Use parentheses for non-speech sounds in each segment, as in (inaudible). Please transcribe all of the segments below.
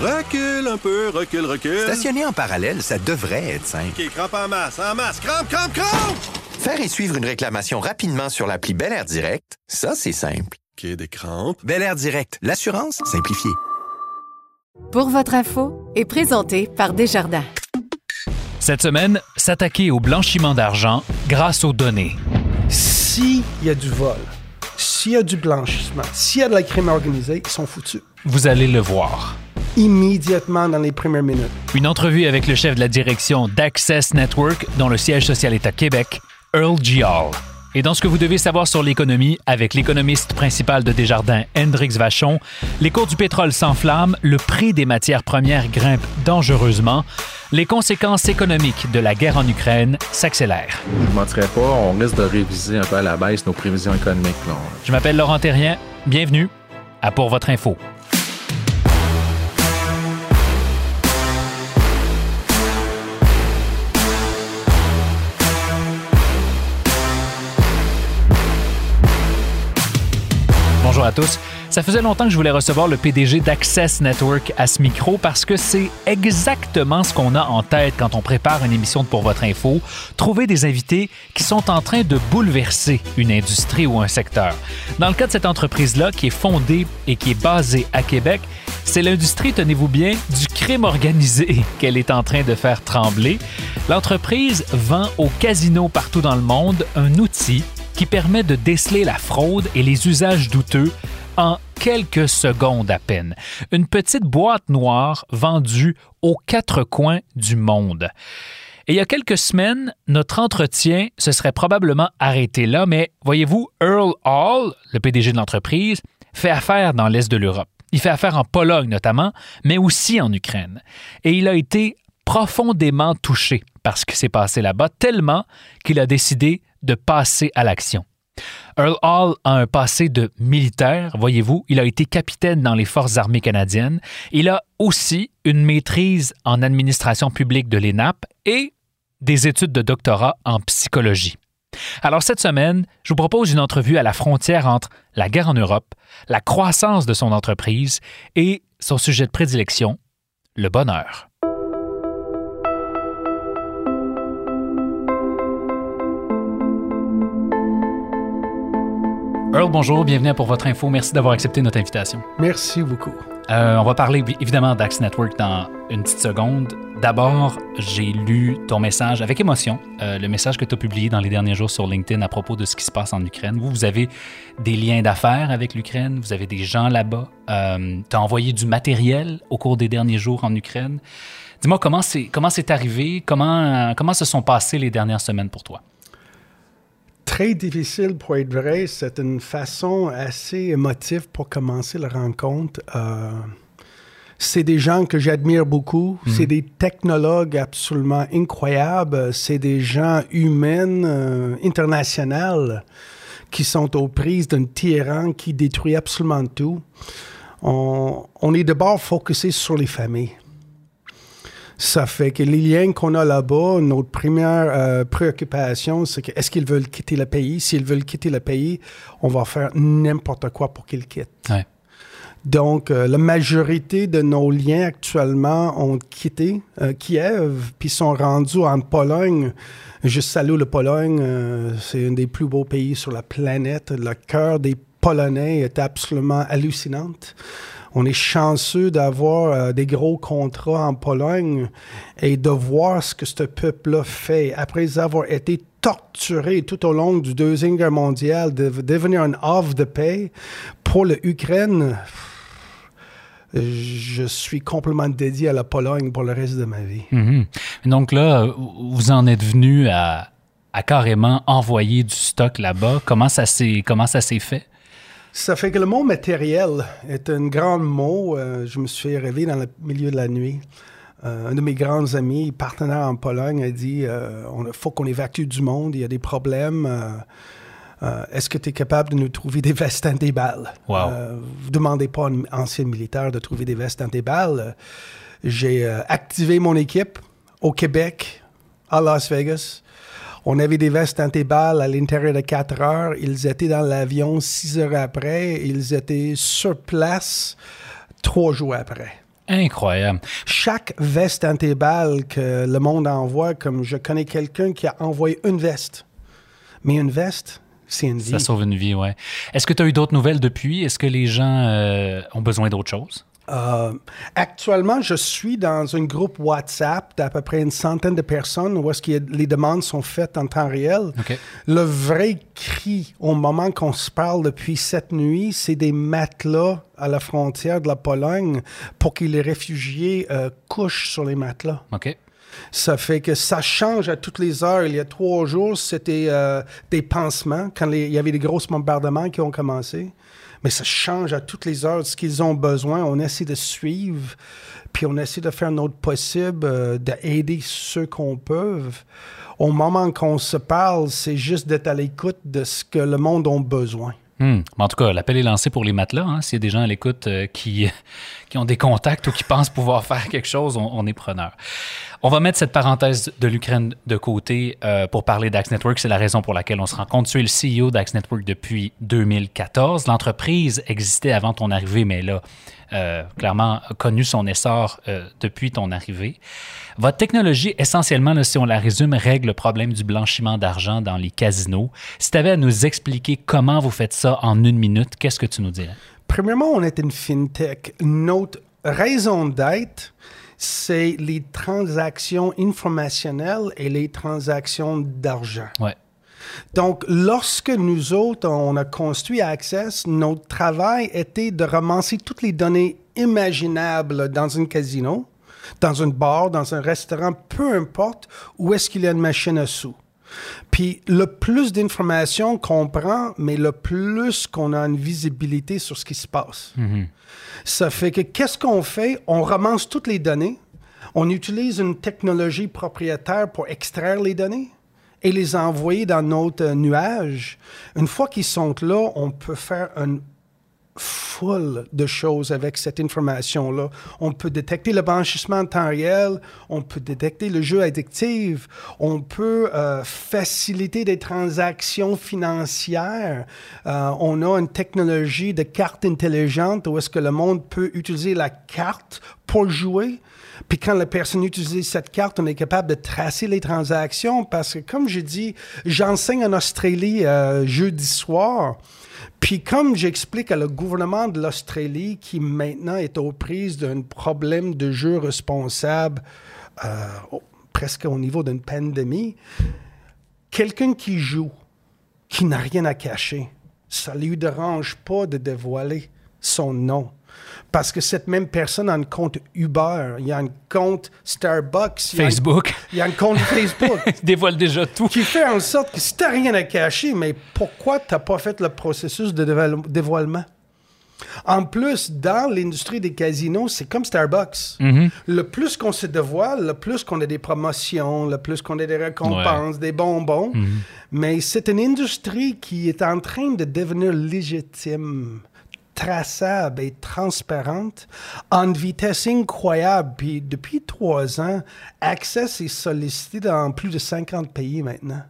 Recule un peu, recule, recule. Stationner en parallèle, ça devrait être simple. OK, crampe en masse, en masse, crampe, crampe, crampe! Faire et suivre une réclamation rapidement sur l'appli Bel Air Direct, ça, c'est simple. OK, des crampes. Bel Air Direct, l'assurance simplifiée. Pour votre info est présenté par Desjardins. Cette semaine, s'attaquer au blanchiment d'argent grâce aux données. S'il y a du vol, s'il y a du blanchissement, s'il y a de la crime organisée, ils sont foutus. Vous allez le voir. Immédiatement dans les premières minutes. Une entrevue avec le chef de la direction d'Access Network, dont le siège social est à Québec, Earl G. Hall. Et dans ce que vous devez savoir sur l'économie, avec l'économiste principal de Desjardins, Hendrix Vachon, les cours du pétrole s'enflamment, le prix des matières premières grimpe dangereusement, les conséquences économiques de la guerre en Ukraine s'accélèrent. Je ne mentirais pas, on risque de réviser un peu à la baisse nos prévisions économiques. là. Je m'appelle Laurent Terrien, bienvenue à Pour votre info. Ça faisait longtemps que je voulais recevoir le PDG d'Access Network à ce micro parce que c'est exactement ce qu'on a en tête quand on prépare une émission Pour votre info, trouver des invités qui sont en train de bouleverser une industrie ou un secteur. Dans le cas de cette entreprise-là, qui est fondée et qui est basée à Québec, c'est l'industrie, tenez-vous bien, du crime organisé (laughs) qu'elle est en train de faire trembler. L'entreprise vend aux casinos partout dans le monde un outil qui permet de déceler la fraude et les usages douteux en quelques secondes à peine. Une petite boîte noire vendue aux quatre coins du monde. Et il y a quelques semaines, notre entretien se serait probablement arrêté là, mais voyez-vous, Earl Hall, le PDG de l'entreprise, fait affaire dans l'Est de l'Europe. Il fait affaire en Pologne notamment, mais aussi en Ukraine. Et il a été profondément touché par ce qui s'est passé là-bas, tellement qu'il a décidé de passer à l'action. Earl Hall a un passé de militaire, voyez-vous. Il a été capitaine dans les Forces armées canadiennes. Il a aussi une maîtrise en administration publique de l'ENAP et des études de doctorat en psychologie. Alors cette semaine, je vous propose une entrevue à la frontière entre la guerre en Europe, la croissance de son entreprise et son sujet de prédilection, le bonheur. Earl, bonjour, bienvenue à pour votre info. Merci d'avoir accepté notre invitation. Merci beaucoup. Euh, on va parler vi- évidemment d'Axe Network dans une petite seconde. D'abord, j'ai lu ton message avec émotion, euh, le message que tu as publié dans les derniers jours sur LinkedIn à propos de ce qui se passe en Ukraine. Vous, vous avez des liens d'affaires avec l'Ukraine, vous avez des gens là-bas. Euh, tu as envoyé du matériel au cours des derniers jours en Ukraine. Dis-moi comment c'est comment c'est arrivé, comment, comment se sont passées les dernières semaines pour toi? Très difficile pour être vrai. C'est une façon assez émotive pour commencer la rencontre. Euh, c'est des gens que j'admire beaucoup. C'est des technologues absolument incroyables. C'est des gens humains, euh, internationaux, qui sont aux prises d'un tyran qui détruit absolument tout. On, on est d'abord focusé sur les familles. Ça fait que les liens qu'on a là-bas, notre première euh, préoccupation, c'est que est-ce qu'ils veulent quitter le pays? S'ils veulent quitter le pays, on va faire n'importe quoi pour qu'ils quittent. Ouais. Donc, euh, la majorité de nos liens actuellement ont quitté euh, Kiev, puis sont rendus en Pologne. Je salue la Pologne, euh, c'est un des plus beaux pays sur la planète. Le cœur des Polonais est absolument hallucinant. On est chanceux d'avoir euh, des gros contrats en Pologne et de voir ce que ce peuple-là fait. Après avoir été torturé tout au long du Deuxième Guerre mondiale, de devenir un havre de paix pour l'Ukraine, je suis complètement dédié à la Pologne pour le reste de ma vie. Mhm. Donc là, vous en êtes venu à, à carrément envoyer du stock là-bas. Comment ça comment ça s'est fait? Ça fait que le mot matériel est un grand mot. Euh, je me suis réveillé dans le milieu de la nuit. Euh, un de mes grands amis, partenaire en Pologne, a dit euh, il faut qu'on évacue du monde, il y a des problèmes. Euh, euh, Est-ce que tu es capable de nous trouver des vestes anti-balles? Wow. Euh, vous demandez pas à un ancien militaire de trouver des vestes anti-balles. Euh, J'ai euh, activé mon équipe au Québec, à Las Vegas. On avait des vestes anti-balles à l'intérieur de 4 heures. Ils étaient dans l'avion 6 heures après. Ils étaient sur place trois jours après. Incroyable. Chaque veste antibale que le monde envoie, comme je connais quelqu'un qui a envoyé une veste. Mais une veste, c'est une vie. Ça sauve une vie, ouais. Est-ce que tu as eu d'autres nouvelles depuis? Est-ce que les gens euh, ont besoin d'autre chose? Euh, actuellement, je suis dans un groupe WhatsApp d'à peu près une centaine de personnes où est-ce que les demandes sont faites en temps réel. Le vrai cri au moment qu'on se parle depuis cette nuit, c'est des matelas à la frontière de la Pologne pour que les réfugiés euh, couchent sur les matelas. Ça fait que ça change à toutes les heures. Il y a trois jours, c'était euh, des pansements quand les- il y avait des gros bombardements qui ont commencé. Mais ça change à toutes les heures ce qu'ils ont besoin. On essaie de suivre, puis on essaie de faire notre possible, euh, d'aider ceux qu'on peut. Au moment qu'on se parle, c'est juste d'être à l'écoute de ce que le monde a besoin. Hmm. En tout cas, l'appel est lancé pour les matelas. Hein. S'il y a des gens à l'écoute euh, qui, (laughs) qui ont des contacts ou qui pensent pouvoir faire quelque chose, on est preneur. On va mettre cette parenthèse de l'Ukraine de côté euh, pour parler d'Axe Network. C'est la raison pour laquelle on se rencontre. Tu es le CEO d'Axe Network depuis 2014. L'entreprise existait avant ton arrivée, mais là, euh, clairement, connu son essor euh, depuis ton arrivée. Votre technologie, essentiellement, si on la résume, règle le problème du blanchiment d'argent dans les casinos. Si tu avais à nous expliquer comment vous faites ça en une minute, qu'est-ce que tu nous dirais? Premièrement, on est une fintech. Notre raison d'être, c'est les transactions informationnelles et les transactions d'argent. Ouais. Donc, lorsque nous autres, on a construit Access, notre travail était de ramasser toutes les données imaginables dans un casino, dans un bar, dans un restaurant, peu importe où est-ce qu'il y a une machine à sous. Puis le plus d'informations qu'on prend, mais le plus qu'on a une visibilité sur ce qui se passe. Ça fait que qu'est-ce qu'on fait? On ramasse toutes les données, on utilise une technologie propriétaire pour extraire les données et les envoyer dans notre nuage. Une fois qu'ils sont là, on peut faire une foule de choses avec cette information-là. On peut détecter le blanchissement en temps réel, on peut détecter le jeu addictif, on peut euh, faciliter des transactions financières. Euh, on a une technologie de carte intelligente où est-ce que le monde peut utiliser la carte pour jouer. Puis quand la personne utilise cette carte, on est capable de tracer les transactions parce que, comme j'ai dit, j'enseigne en Australie euh, jeudi soir. Puis comme j'explique à le gouvernement de l'Australie qui maintenant est aux prises d'un problème de jeu responsable euh, presque au niveau d'une pandémie, quelqu'un qui joue, qui n'a rien à cacher, ça ne lui dérange pas de dévoiler son nom. Parce que cette même personne a un compte Uber, il y a un compte Starbucks, Facebook il y a un compte Facebook (laughs) dévoile déjà tout. qui fait en sorte que si tu n'as rien à cacher, mais pourquoi tu n'as pas fait le processus de dévoile- dévoilement? En plus, dans l'industrie des casinos, c'est comme Starbucks. Le plus qu'on se dévoile, le plus qu'on a des promotions, le plus qu'on a des récompenses, des bonbons. Mais c'est une industrie qui est en train de devenir légitime traçable et transparente en une vitesse incroyable. Puis depuis trois ans, Access est sollicité dans plus de 50 pays maintenant.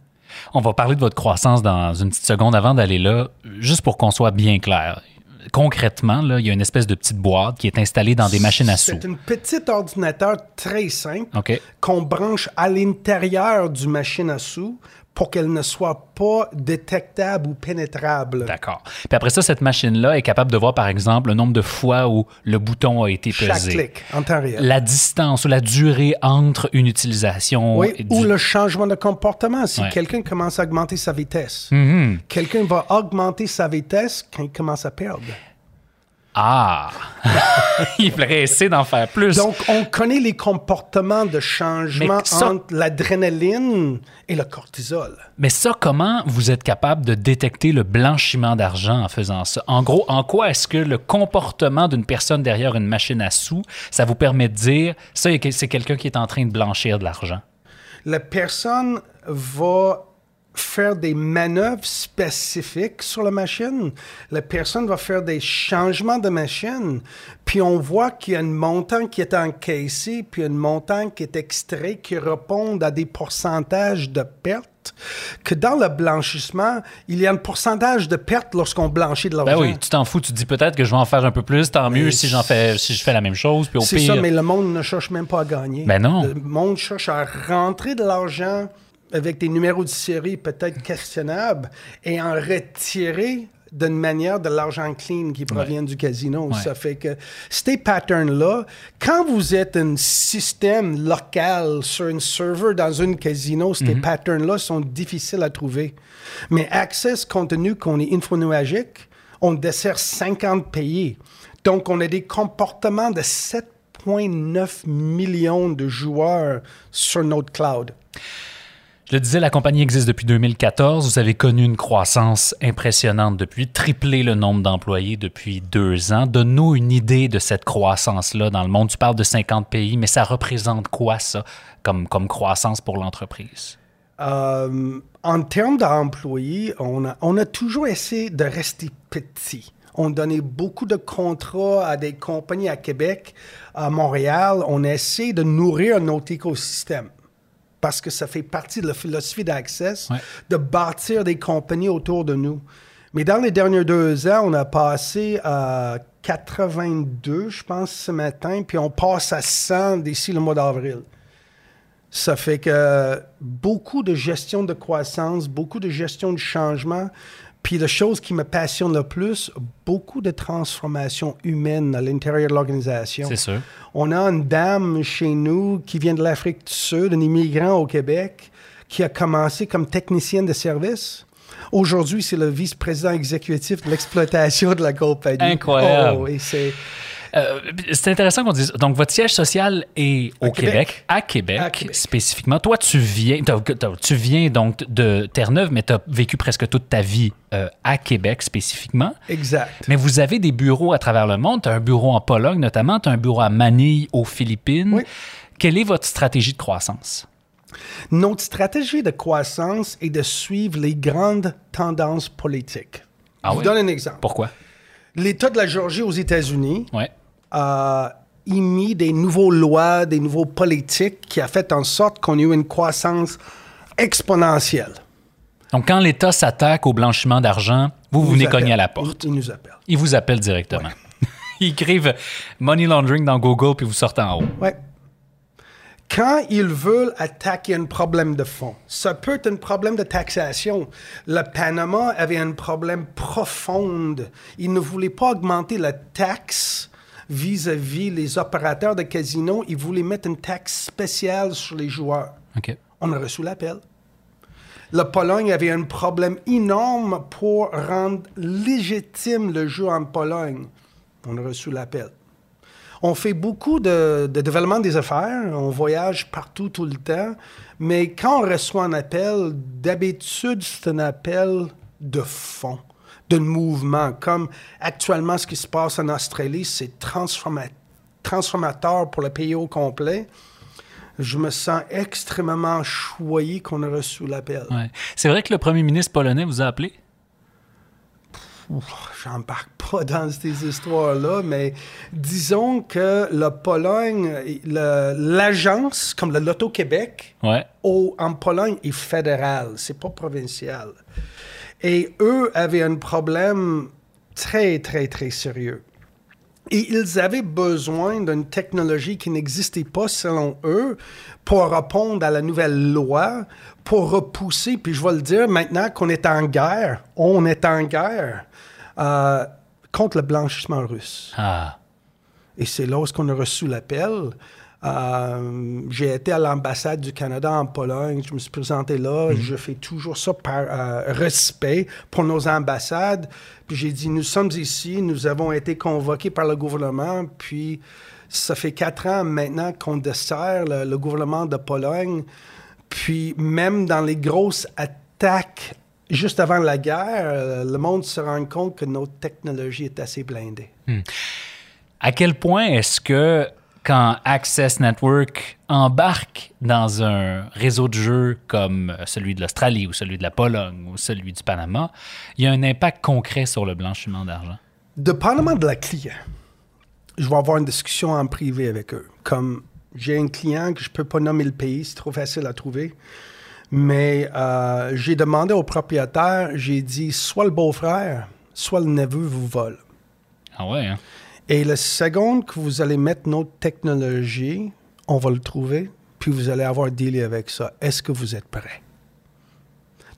On va parler de votre croissance dans une petite seconde avant d'aller là, juste pour qu'on soit bien clair. Concrètement, là, il y a une espèce de petite boîte qui est installée dans des machines à sous. C'est un petit ordinateur très simple qu'on branche à l'intérieur du machine à sous pour qu'elle ne soit pas détectable ou pénétrable. D'accord. Puis après ça, cette machine-là est capable de voir, par exemple, le nombre de fois où le bouton a été Chaque pesé. clic en temps réel. La distance ou la durée entre une utilisation. Oui, ou le changement de comportement. Si Ouais. Quelqu'un commence à augmenter sa vitesse, quelqu'un va augmenter sa vitesse quand il commence à perdre. Ah! (laughs) il est pressé d'en faire plus. Donc, on connaît les comportements de changement ça- entre l'adrénaline et le cortisol. Mais ça, comment vous êtes capable de détecter le blanchiment d'argent en faisant ça? En gros, en quoi est-ce que le comportement d'une personne derrière une machine à sous, ça vous permet de dire, ça, c'est quelqu'un qui est en train de blanchir de l'argent? La personne va faire des manœuvres spécifiques sur la machine. La personne va faire des changements de machine. Puis on voit qu'il y a un montant qui est encaissé, puis un montant qui est extrait qui répond à des pourcentages de pertes que dans le blanchissement, il y a un pourcentage de perte lorsqu'on blanchit de l'argent. Ben oui, tu t'en fous. Tu te dis peut-être que je vais en faire un peu plus, tant mieux si j'en fais, si je fais la même chose. Puis au C'est pire. ça, mais le monde ne cherche même pas à gagner. Ben non. Le monde cherche à rentrer de l'argent avec des numéros de série peut-être questionnables et en retirer d'une manière de l'argent clean qui provient du casino. Ouais. Ça fait que ces patterns-là, quand vous êtes un système local sur un serveur dans un casino, ces Mhm. patterns-là sont difficiles à trouver. Mais Access, compte tenu qu'on est infonuagique, on dessert 50 pays. Donc, on a des comportements de 7,9 millions de joueurs sur notre cloud. Je le disais, la compagnie existe depuis 2014. Vous avez connu une croissance impressionnante depuis, triplé le nombre d'employés depuis deux ans. Donne-nous une idée de cette croissance-là dans le monde. Tu parles de 50 pays, mais ça représente quoi, ça, comme, croissance pour l'entreprise? Euh, en termes d'employés, on a, on a toujours essayé de rester petit. On donnait beaucoup de contrats à des compagnies à Québec, à Montréal. On essaie de nourrir notre écosystème parce que ça fait partie de la philosophie d'Access Ouais. de bâtir des compagnies autour de nous. Mais dans les derniers deux ans, on a passé à 82, je pense, ce matin, puis on passe à 100 d'ici le mois d'avril. Ça fait que beaucoup de gestion de croissance, beaucoup de gestion de changement, puis la chose qui me passionne le plus, beaucoup de transformation humaine à l'intérieur de l'organisation. C'est sûr. On a une dame chez nous qui vient de l'Afrique du Sud, un immigrant au Québec, qui a commencé comme technicienne de service. Aujourd'hui, c'est le vice-président exécutif de l'exploitation de la compagnie. Incroyable. Oh, et c'est Euh, c'est intéressant qu'on dise. Donc, votre siège social est au Québec. Québec. à Québec, À Québec. spécifiquement. Toi, tu viens, tu viens donc de Terre-Neuve, mais tu as vécu presque toute ta vie euh, à Québec spécifiquement. exact. Mais vous avez des bureaux à travers le monde. Tu as un bureau en Pologne notamment, tu as un bureau à Manille, aux Philippines. Oui. Quelle est votre stratégie de croissance? Notre stratégie de croissance est de suivre les grandes tendances politiques. Ah Je vous donne un exemple. Pourquoi? L'État de la Géorgie aux États-Unis Ouais. A émis des nouvelles lois, des nouveaux politiques qui a fait en sorte qu'on ait eu une croissance exponentielle. Donc, quand l'État s'attaque au blanchiment d'argent, vous, vous venez cogner à la porte. Ils nous appellent. Ils vous appellent directement. (laughs) Ils écrivent money laundering dans Google puis vous sortez en haut. Ouais. Quand ils veulent attaquer un problème de fond, ça peut être un problème de taxation. Le Panama avait un problème profond. Ils ne voulaient pas augmenter la taxe vis-à-vis les opérateurs de casinos. Ils voulaient mettre une taxe spéciale sur les joueurs. On a reçu l'appel. La Pologne avait un problème énorme pour rendre légitime le jeu en Pologne. On a reçu l'appel. On fait beaucoup de, de développement des affaires, on voyage partout tout le temps, mais quand on reçoit un appel, d'habitude, c'est un appel de fond, de mouvement. Comme actuellement, ce qui se passe en Australie, c'est transforma- transformateur pour le pays au complet. Je me sens extrêmement choyé qu'on a reçu l'appel. Ouais. C'est vrai que le premier ministre polonais vous a appelé? J'embarque pas dans ces histoires-là, mais disons que la Pologne, l'agence, comme le Loto-Québec, Ouais. en Pologne est fédéral, c'est pas provincial. Et eux avaient un problème très, très, très sérieux. Et ils avaient besoin d'une technologie qui n'existait pas selon eux pour répondre à la nouvelle loi, pour repousser, puis je vais le dire maintenant qu'on est en guerre, on est en guerre euh, contre le blanchissement russe. Ah. Et c'est là où est-ce qu'on a reçu l'appel. Euh, j'ai été à l'ambassade du Canada en Pologne, je me suis présenté là, je fais toujours ça par euh, respect pour nos ambassades. Puis j'ai dit, nous sommes ici, nous avons été convoqués par le gouvernement, puis ça fait quatre ans maintenant qu'on dessert le, le gouvernement de Pologne. Puis même dans les grosses attaques juste avant la guerre, le monde se rend compte que notre technologie est assez blindée. À quel point est-ce que quand Access Network embarque dans un réseau de jeux comme celui de l'Australie ou celui de la Pologne ou celui du Panama, il y a un impact concret sur le blanchiment d'argent? Dépendamment de la client, je vais avoir une discussion en privé avec eux. Comme j'ai un client que je peux pas nommer le pays, c'est trop facile à trouver. Mais euh, j'ai demandé au propriétaire, j'ai dit, soit le beau-frère, soit le neveu vous vole. Ah ouais, hein? Et la seconde que vous allez mettre notre technologie, on va le trouver, puis vous allez avoir dealé avec ça. Est-ce que vous êtes prêt?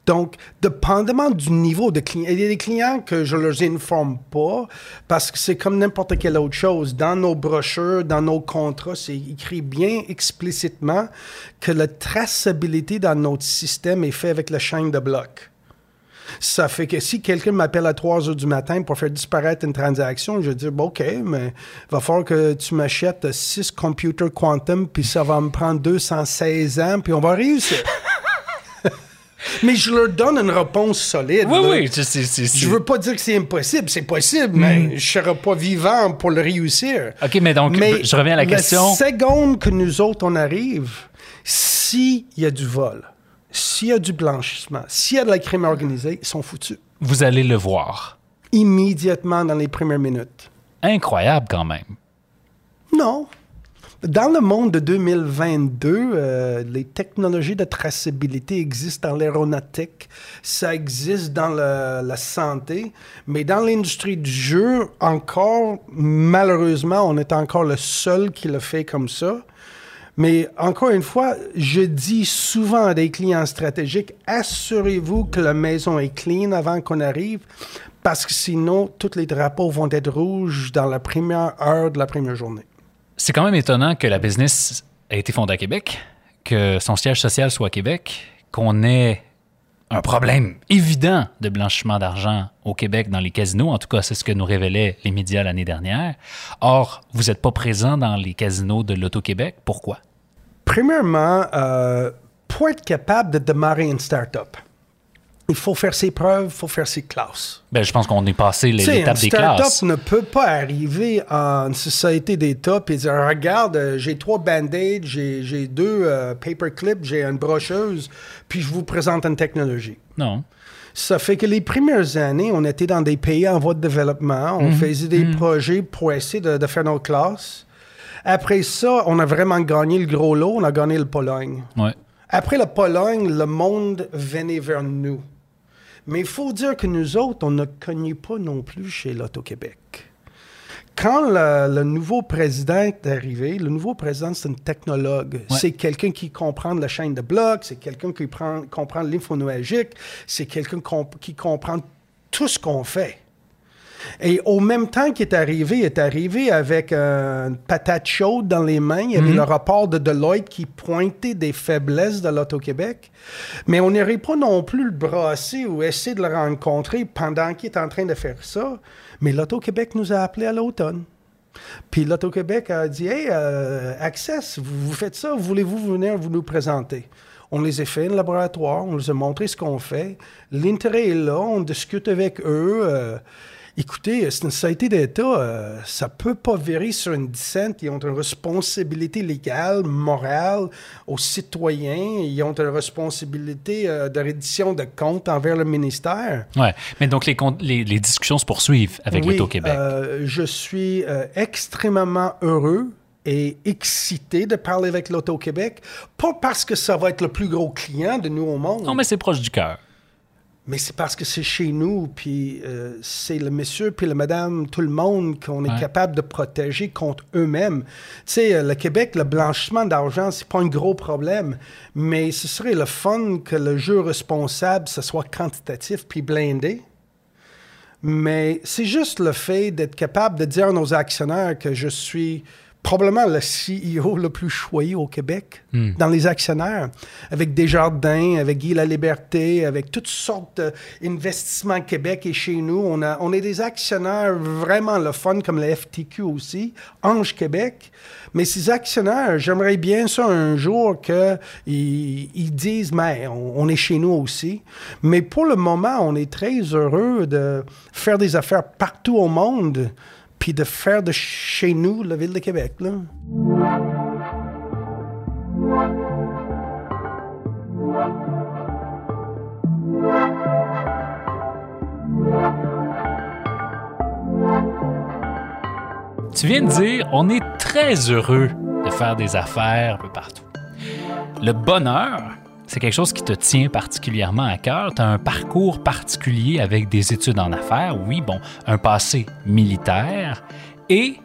Donc, dépendamment du niveau de client, il y a des clients que je ne leur informe pas parce que c'est comme n'importe quelle autre chose. Dans nos brochures, dans nos contrats, c'est écrit bien explicitement que la traçabilité dans notre système est faite avec la chaîne de blocs. Ça fait que si quelqu'un m'appelle à 3 heures du matin pour faire disparaître une transaction, je vais dire, bon, OK, mais il va falloir que tu m'achètes 6 computers quantum, puis ça va me prendre 216 ans, puis on va réussir. (laughs) mais je leur donne une réponse solide. Oui, là. oui. c'est- c'est- Je veux pas dire que c'est impossible, c'est possible, mais je serai pas vivant pour le réussir. OK, mais donc, Mais je reviens à la question. seconde que nous autres, on arrive, s'il y a du vol, s'il y a du blanchissement, s'il y a de la crime organisée, ils sont foutus. Vous allez le voir. Immédiatement dans les premières minutes. Incroyable quand même. Non. Dans le monde de 2022, euh, les technologies de traçabilité existent dans l'aéronautique, ça existe dans le- la santé, mais dans l'industrie du jeu, encore, malheureusement, on est encore le seul qui le fait comme ça. Mais encore une fois, je dis souvent à des clients stratégiques, assurez-vous que la maison est clean avant qu'on arrive, parce que sinon, tous les drapeaux vont être rouges dans la première heure de la première journée. C'est quand même étonnant que la business ait été fondée à Québec, que son siège social soit à Québec, qu'on ait un problème évident de blanchiment d'argent au Québec dans les casinos. En tout cas, c'est ce que nous révélaient les médias l'année dernière. Or, vous n'êtes pas présent dans les casinos de l'Auto-Québec. Pourquoi? Premièrement, euh, pour être capable de démarrer une start-up, il faut faire ses preuves, il faut faire ses classes. Ben, je pense qu'on est passé l'étape des classes. ne peut pas arriver en une société d'État et dire Regarde, euh, j'ai trois band-aids, j'ai deux euh, paperclips, j'ai une brocheuse, puis je vous présente une technologie. Non. Ça fait que les premières années, on était dans des pays en voie de développement. On faisait des projets pour essayer de, de faire nos classes. Après ça, on a vraiment gagné le gros lot. On a gagné le Pologne. Ouais. Après la Pologne, le monde venait vers nous. Mais il faut dire que nous autres, on ne cognait pas non plus chez l'Auto-Québec. Quand le, le nouveau président est arrivé, le nouveau président, c'est un technologue. Ouais. C'est quelqu'un qui comprend la chaîne de blocs, c'est quelqu'un qui prend- comprend l'infonuagique, c'est quelqu'un qui comprend tout ce qu'on fait. Et au même temps qu'il est arrivé, il est arrivé avec euh, une patate chaude dans les mains. Il y avait le rapport de Deloitte qui pointait des faiblesses de l'Auto-Québec. Mais on n'irait pas non plus le brasser ou essayer de le rencontrer pendant qu'il est en train de faire ça. Mais l'Auto-Québec nous a appelés à l'automne. Puis l'Auto-Québec a dit Hey, euh, Access, vous, vous faites ça, voulez-vous venir vous nous présenter? On les a fait un laboratoire, on les a montré ce qu'on fait. L'intérêt est là, on discute avec eux. euh, Écoutez, c'est une société d'État, euh, ça peut pas virer sur une dissente. Ils ont une responsabilité légale, morale aux citoyens. Ils ont une responsabilité euh, de reddition de comptes envers le ministère. Ouais. Mais donc, les, les, les discussions se poursuivent avec Oui, l'Auto-Québec. euh, je suis euh, extrêmement heureux et excité de parler avec l'Auto-Québec. Pas parce que ça va être le plus gros client de nous au monde, non, mais c'est proche du cœur. Mais c'est parce que c'est chez nous, puis euh, c'est le monsieur, puis le madame, tout le monde qu'on est Ouais. capable de protéger contre eux-mêmes. Tu sais, euh, le Québec, le blanchiment d'argent, c'est pas un gros problème, mais ce serait le fun que le jeu responsable, ce soit quantitatif puis blindé. Mais c'est juste le fait d'être capable de dire à nos actionnaires que je suis probablement le CEO le plus choyé au Québec dans les actionnaires, avec Desjardins, avec Guy La Liberté, avec toutes sortes d'investissements Québec et chez nous. On, a, on est des actionnaires vraiment le fun, comme le FTQ aussi, Ange Québec. Mais ces actionnaires, j'aimerais bien ça un jour qu'ils ils disent, mais on, on est chez nous aussi. Mais pour le moment, on est très heureux de faire des affaires partout au monde, puis de faire de chez nous la ville de Québec. Tu viens de dire, on est très heureux de faire des affaires un peu partout. Le bonheur, c'est quelque chose qui te tient particulièrement à cœur. Tu as un parcours particulier avec des études en affaires, oui, bon, un passé militaire, et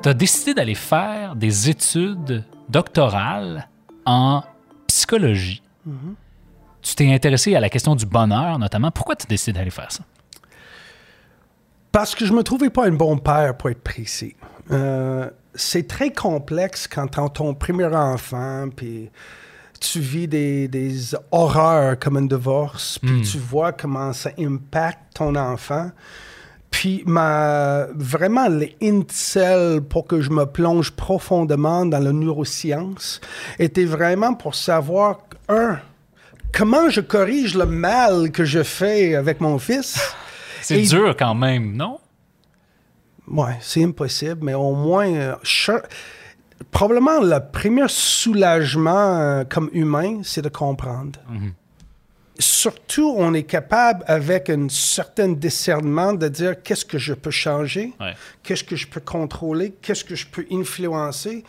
tu as décidé d'aller faire des études doctorales en psychologie. Tu t'es intéressé à la question du bonheur, notamment. Pourquoi tu as décidé d'aller faire ça? Parce que je me trouvais pas un bon père, pour être précis. Euh, c'est très complexe quand ton premier enfant, puis tu vis des, des horreurs comme un divorce, puis tu vois comment ça impacte ton enfant. Puis ma, vraiment les incels pour que je me plonge profondément dans la neuroscience était vraiment pour savoir, un, comment je corrige le mal que je fais avec mon fils. C'est Et- dur quand même, non? Ouais, c'est impossible, mais au moins, euh, je- probablement le premier soulagement euh, comme humain, c'est de comprendre. Surtout, on est capable, avec un certain discernement, de dire qu'est-ce que je peux changer, Ouais. qu'est-ce que je peux contrôler, qu'est-ce que je peux influencer,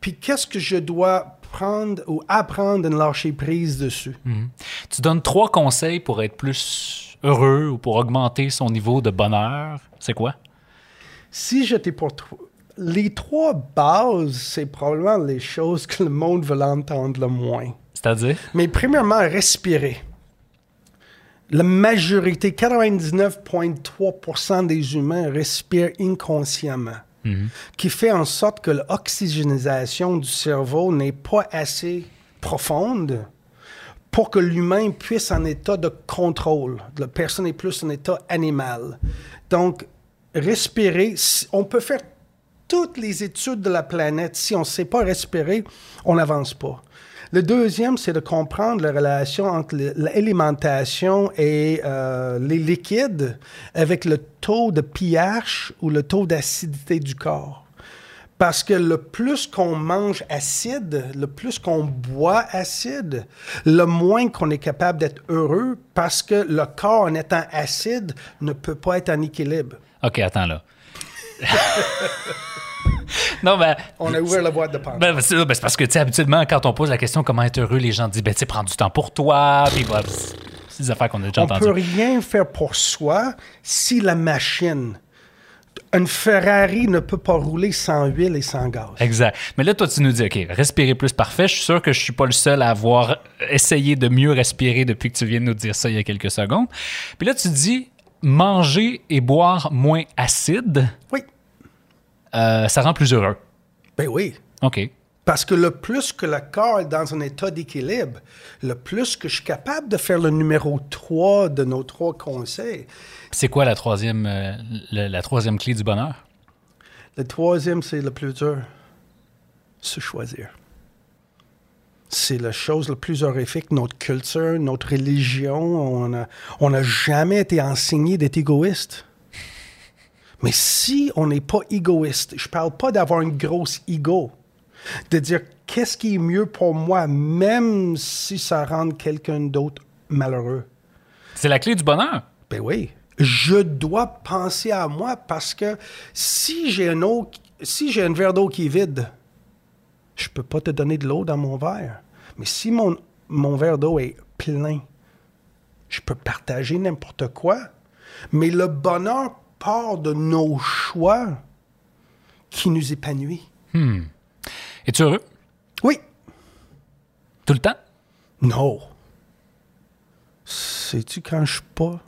puis qu'est-ce que je dois prendre ou apprendre à lâcher prise dessus. Tu donnes trois conseils pour être plus heureux ou pour augmenter son niveau de bonheur. C'est quoi? Si j'étais pour les trois bases, c'est probablement les choses que le monde veut entendre le moins. C'est-à-dire? Mais premièrement, respirer. La majorité, 99,3% des humains respirent inconsciemment, qui fait en sorte que l'oxygénisation du cerveau n'est pas assez profonde pour que l'humain puisse en état de contrôle. La personne est plus en état animal. Donc, respirer, on peut faire toutes les études de la planète. Si on ne sait pas respirer, on n'avance pas. Le deuxième, c'est de comprendre la relation entre l'alimentation et euh, les liquides avec le taux de pH ou le taux d'acidité du corps. Parce que le plus qu'on mange acide, le plus qu'on boit acide, le moins qu'on est capable d'être heureux parce que le corps, en étant acide, ne peut pas être en équilibre. OK, attends là. (laughs) (laughs) non, ben. On a ouvert la boîte de Pandore. Ben, c'est ben, c'est parce que, tu sais, habituellement, quand on pose la question comment être heureux, les gens disent, ben, tu sais, prends du temps pour toi, puis bah, c'est des affaires qu'on a déjà On peut entendues. rien faire pour soi si la machine, une Ferrari ne peut pas rouler sans huile et sans gaz. Exact. Mais là, toi, tu nous dis, OK, respirer plus parfait. Je suis sûr que je suis pas le seul à avoir essayé de mieux respirer depuis que tu viens de nous dire ça il y a quelques secondes. Puis là, tu dis manger et boire moins acide, Oui, euh, ça rend plus heureux. ben oui. OK. Parce que le plus que le corps est dans un état d'équilibre, le plus que je suis capable de faire le numéro 3 de nos trois conseils. C'est quoi la troisième, euh, la troisième clé du bonheur? Le troisième, c'est le plus dur. Se choisir. C'est la chose la plus horrifique. Notre culture, notre religion, on n'a on a jamais été enseigné d'être égoïste. Mais si on n'est pas égoïste, je parle pas d'avoir une grosse ego, de dire qu'est-ce qui est mieux pour moi, même si ça rend quelqu'un d'autre malheureux? C'est la clé du bonheur. Ben oui. Je dois penser à moi parce que si j'ai un eau, si j'ai un verre d'eau qui est vide, je peux pas te donner de l'eau dans mon verre. Mais si mon, mon verre d'eau est plein, je peux partager n'importe quoi. Mais le bonheur part de nos choix qui nous épanouit. Es-tu heureux? Oui. Tout le temps? Non. Sais-tu quand je suis pas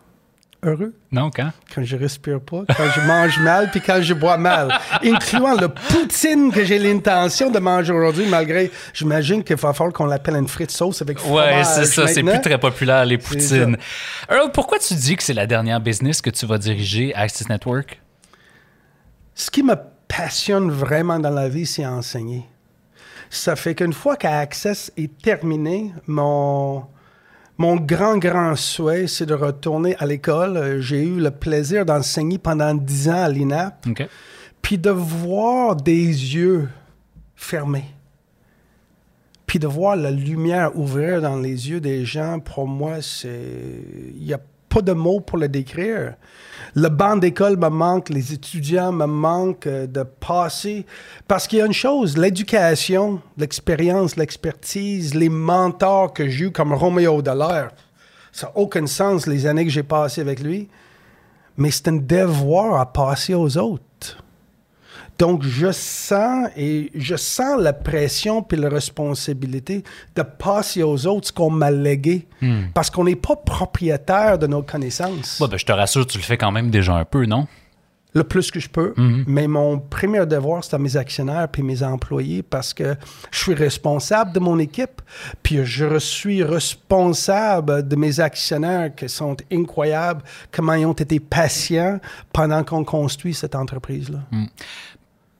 heureux? Non, quand? quand je respire pas, quand je mange mal, puis quand je bois mal, incluant le poutine que j'ai l'intention de manger aujourd'hui, malgré, j'imagine qu'il va falloir qu'on l'appelle une frite sauce avec fromage. Ouais, c'est ça, c'est plus très populaire, les poutines. Earl, pourquoi tu dis que c'est la dernière business que tu vas diriger à Access Network? Ce qui me passionne vraiment dans la vie, c'est enseigner. Ça fait qu'une fois qu'Access est terminé, mon, mon grand, grand souhait, c'est de retourner à l'école. Euh, J'ai eu le plaisir d'enseigner pendant dix ans à l'INAP. Puis de voir des yeux fermés, puis de voir la lumière ouvrir dans les yeux des gens, pour moi, c'est... Il n'y a pas de mots pour le décrire. Le banc d'école me manque, les étudiants me manquent euh, de passer. Parce qu'il y a une chose, l'éducation, l'expérience, l'expertise, les mentors que j'ai eus comme Roméo Dallaire, ça n'a aucun sens les années que j'ai passées avec lui. Mais c'est un devoir à passer aux autres. Donc, je sens et je sens la pression puis la responsabilité de passer aux autres ce qu'on m'a légué. Parce qu'on n'est pas propriétaire de nos connaissances. Ouais, ben, je te rassure, tu le fais quand même déjà un peu, non? Le plus que je peux. Mais mon premier devoir, c'est à mes actionnaires puis mes employés parce que je suis responsable de mon équipe. Puis je suis responsable de mes actionnaires qui sont incroyables, comment ils ont été patients pendant qu'on construit cette entreprise-là.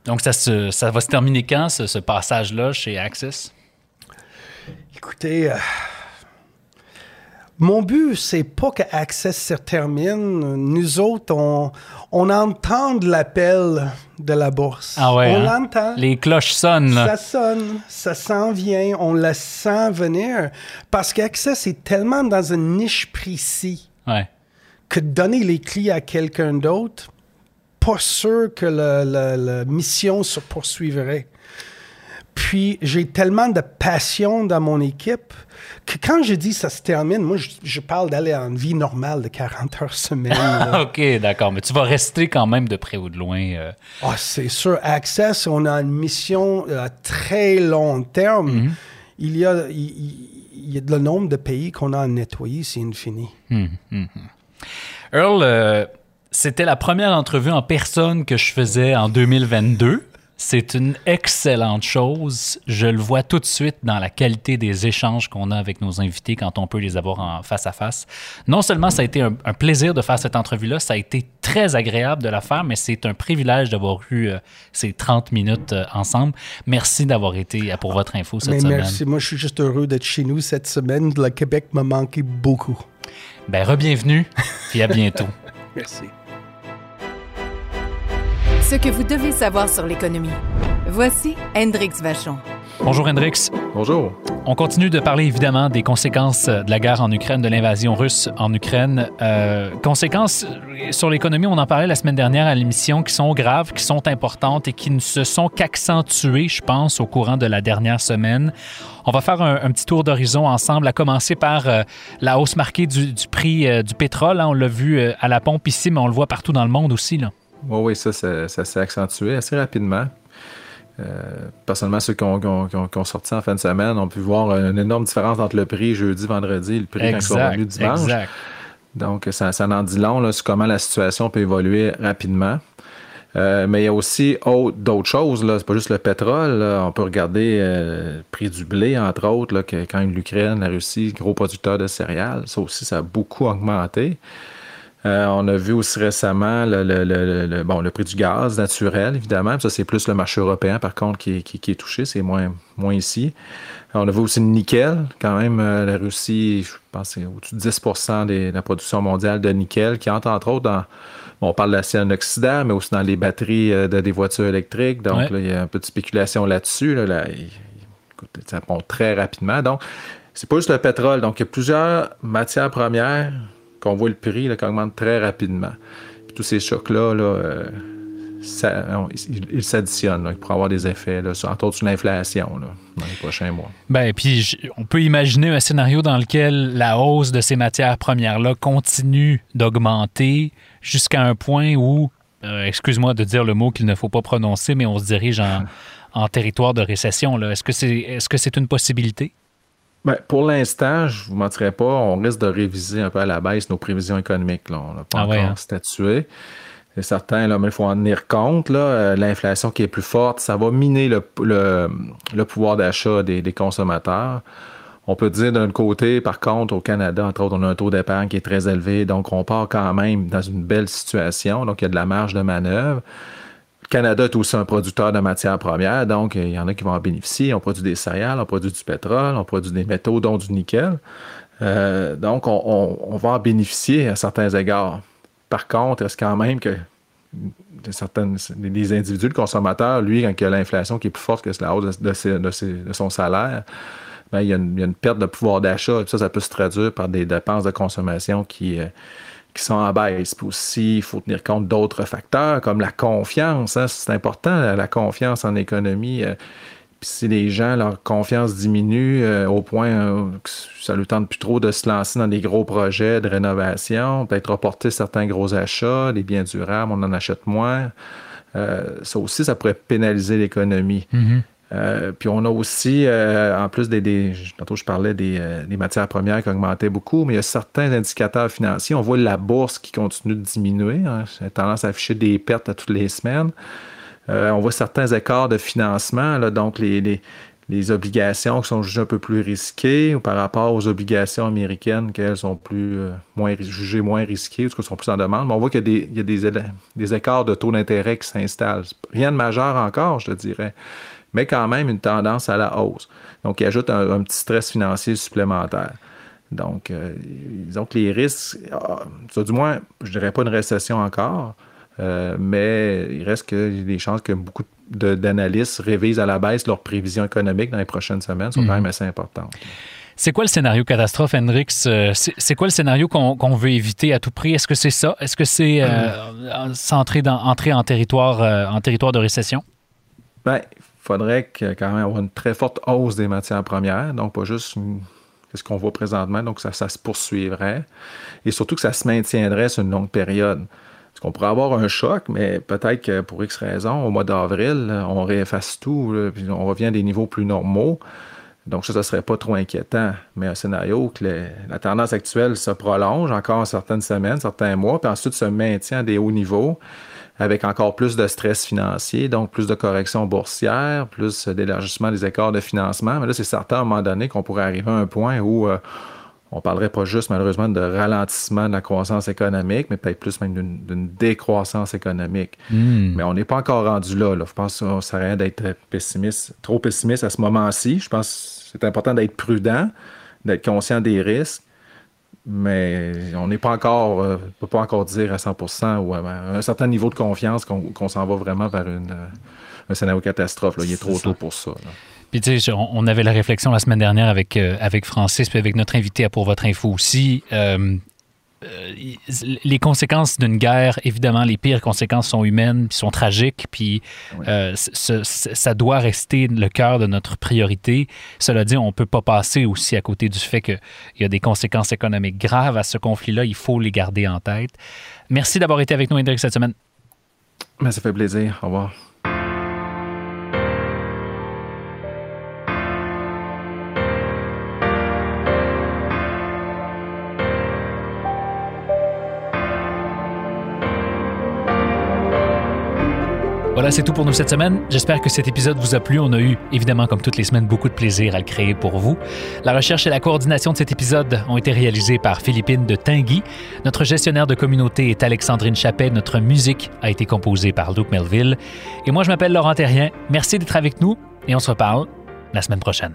Donc, ça, se- ça va se terminer quand, ce, ce passage-là chez Access? Écoutez, euh, mon but, c'est pas que Access se termine. Nous autres, on, on entend l'appel de la bourse. Ah ouais, On hein? l'entend. Les cloches sonnent, là. Ça sonne, ça s'en vient, on la sent venir. Parce qu'Access est tellement dans une niche précise Ouais. que donner les clés à quelqu'un d'autre, pas sûr que la, la- la mission se poursuivrait. Puis j'ai tellement de passion dans mon équipe que quand je dis ça se termine, moi je, je parle d'aller en vie normale de 40 heures semaine. (laughs) OK, d'accord. Mais tu vas rester quand même de près ou de loin. euh, Ah, c'est sûr, Access, on a une mission à très long terme. Il, y a, il, y a le nombre de pays qu'on a à nettoyer, c'est infini. Earl, euh, c'était la première entrevue en personne que je faisais en 2022. C'est une excellente chose. Je le vois tout de suite dans la qualité des échanges qu'on a avec nos invités quand on peut les avoir en face à face. Non seulement ça a été un, un plaisir de faire cette entrevue-là, ça a été très agréable de la faire, mais c'est un privilège d'avoir eu euh, ces 30 minutes euh, ensemble. Merci d'avoir été pour votre info cette Mais semaine. merci, moi je suis juste heureux d'être chez nous cette semaine. Le Québec m'a manqué beaucoup. Ben, re-bienvenue, puis à bientôt. (laughs) Merci. Ce que vous devez savoir sur l'économie. Voici Hendrix Vachon. Bonjour Hendrix. Bonjour. On continue de parler évidemment des conséquences de la guerre en Ukraine, de l'invasion russe en Ukraine. Euh, conséquences sur l'économie, on en parlait la semaine dernière à l'émission, qui sont graves, qui sont importantes et qui ne se sont qu'accentuées, je pense, au courant de la dernière semaine. On va faire un, un petit tour d'horizon ensemble, à commencer par euh, la hausse marquée du, du prix euh, du pétrole. hein. on l'a vu euh, à la pompe ici, mais on le voit partout dans le monde aussi. Là. Oui, oui, ça, ça, ça s'est accentué assez rapidement. Euh, personnellement, ceux qui ont, qui ont- qui ont- qui ont sorti en fin de semaine ont pu voir une énorme différence entre le prix jeudi, vendredi et le prix quand ils sont revenus dimanche. exact. Donc, ça, ça en dit long là, sur comment la situation peut évoluer rapidement. Euh, mais il y a aussi au- d'autres choses. là. C'est pas juste le pétrole. là. On peut regarder euh, le prix du blé, entre autres, là, que quand l'Ukraine, la Russie, gros producteur de céréales, ça aussi, ça a beaucoup augmenté. Euh, on a vu aussi récemment le, le- le- le- bon, le prix du gaz naturel, évidemment. Ça, c'est plus le marché européen, par contre, qui, est- qui- qui est touché. C'est moins, moins ici. On a vu aussi le nickel. Quand même, euh, la Russie, je pense que c'est au-dessus de 10 des- de la production mondiale de nickel, qui entre, entre autres, dans. bon, on parle d'acier inoxydable, mais aussi dans les batteries euh, de, des voitures électriques. Donc, Ouais. là, il y a un peu de spéculation là-dessus. Là, Là, il- écoute, ça monte très rapidement. Donc, c'est pas juste le pétrole. Donc, il y a plusieurs matières premières qu'on voit le prix là, qui augmente très rapidement. Puis tous ces chocs-là, là, euh, ça- ils ils s'additionnent. pourraient avoir des effets, là, sur, entre autres sur l'inflation dans les prochains mois. Ben, puis on peut imaginer un scénario dans lequel la hausse de ces matières premières-là continue d'augmenter jusqu'à un point où, euh, excuse-moi de dire le mot qu'il ne faut pas prononcer, mais on se dirige en, en territoire de récession. Est-ce que c'est est-ce que c'est une possibilité? Ben, pour l'instant, je ne vous mentirai pas, on risque de réviser un peu à la baisse nos prévisions économiques. Là. On n'a pas Ah encore ouais, hein? statué. C'est certain, là, mais il faut en tenir compte. Euh, L'inflation qui est plus forte, ça va miner le, le- le pouvoir d'achat des, des consommateurs. On peut dire d'un côté, par contre, au Canada, entre autres, on a un taux d'épargne qui est très élevé, donc on part quand même dans une belle situation, donc il y a de la marge de manœuvre. Canada est aussi un producteur de matières premières, donc il y en a qui vont en bénéficier. On produit des céréales, on produit du pétrole, on produit des métaux, dont du nickel. Euh, donc, on, va en bénéficier à certains égards. Par contre, est-ce quand même que certaines, des individus, le consommateur, lui, quand il a l'inflation qui est plus forte que la hausse de son salaire, ben, il, y a une, il y a une perte de pouvoir d'achat. Ça, ça peut se traduire par des dépenses de consommation qui, euh, qui sont en baisse. Puis aussi, il faut tenir compte d'autres facteurs comme la confiance. hein. C'est important, la, confiance en économie. euh, puis si les gens, leur confiance diminue euh, au point euh, que ça ne tente plus trop de se lancer dans des gros projets de rénovation, peut-être reporter certains gros achats, les biens durables, on en achète moins. Ça aussi, ça pourrait pénaliser l'économie. Euh, puis on a aussi, euh, en plus des, des- tantôt je parlais des, euh, des matières premières qui augmentaient beaucoup, mais il y a certains indicateurs financiers. On voit la bourse qui continue de diminuer. Hein, a tendance à afficher des pertes à toutes les semaines. On voit certains écarts de financement, donc les, les- obligations qui sont jugées un peu plus risquées ou par rapport aux obligations américaines qu'elles sont plus, moins, jugées moins risquées ou sont plus en demande. Mais on voit qu'il y a des, y a des écarts de taux d'intérêt qui s'installent. Rien de majeur encore, je te dirais, mais quand même une tendance à la hausse. Donc, il ajoute un, un petit stress financier supplémentaire. Donc, euh, disons que les risques, ah, ça, du moins, je dirais pas une récession encore, euh, mais il reste que les chances que beaucoup de- d'analystes révisent à la baisse leurs prévisions économiques dans les prochaines semaines sont quand même assez importantes. C'est quoi le scénario catastrophe, Hendrix? Euh, C'est quoi le scénario qu'on veut éviter à tout prix? Est-ce que c'est ça? Est-ce que c'est euh, s'entrer dans- entrer en territoire, euh, en territoire de récession? Il faudrait quand même avoir une très forte hausse des matières premières, donc pas juste ce qu'on voit présentement, donc ça, se poursuivrait, et surtout que ça se maintiendrait sur une longue période. Parce qu'on pourrait avoir un choc, mais peut-être que pour X raisons, au mois d'avril, on réefface tout, puis on revient à des niveaux plus normaux. Donc ça, ça serait pas trop inquiétant. Mais un scénario que la tendance actuelle se prolonge encore certaines semaines, certains mois, puis ensuite se maintient à des hauts niveaux avec encore plus de stress financier, donc plus de corrections boursières, plus d'élargissement des écarts de financement. Mais là, c'est certain à un moment donné qu'on pourrait arriver à un point où euh, on parlerait pas juste malheureusement de ralentissement de la croissance économique, mais peut-être plus même d'une décroissance économique. Mais on n'est pas encore rendu là. là. Je pense que ça sert à rien d'être pessimiste, trop pessimiste à ce moment-ci. Je pense que c'est important d'être prudent, d'être conscient des risques. Mais on n'est pas encore, euh, peut pas encore dire à 100% ou à un certain niveau de confiance qu'on s'en va vraiment vers une, euh, un scénario catastrophe. là. Il est trop tôt pour ça. là. Puis tu sais, on avait la réflexion la semaine dernière avec, euh, avec Francis, puis avec notre invité à Pour Votre Info aussi. Euh, les conséquences d'une guerre, évidemment, les pires conséquences sont humaines, puis sont tragiques, puis euh, ce- ça doit rester le cœur de notre priorité. Cela dit, on ne peut pas passer aussi à côté du fait qu'il y a des conséquences économiques graves à ce conflit-là. Il faut les garder en tête. Merci d'avoir été avec nous, Hendrik, cette semaine. Mais ça fait plaisir. Au revoir. Voilà, c'est tout pour nous cette semaine. J'espère que cet épisode vous a plu. On a eu, évidemment, comme toutes les semaines, beaucoup de plaisir à le créer pour vous. La recherche et la coordination de cet épisode ont été réalisées par Philippine de Tinguy. Notre gestionnaire de communauté est Alexandrine Chappet. Notre musique a été composée par Luke Melville. Et moi, je m'appelle Laurent Terrien. Merci d'être avec nous et on se reparle la semaine prochaine.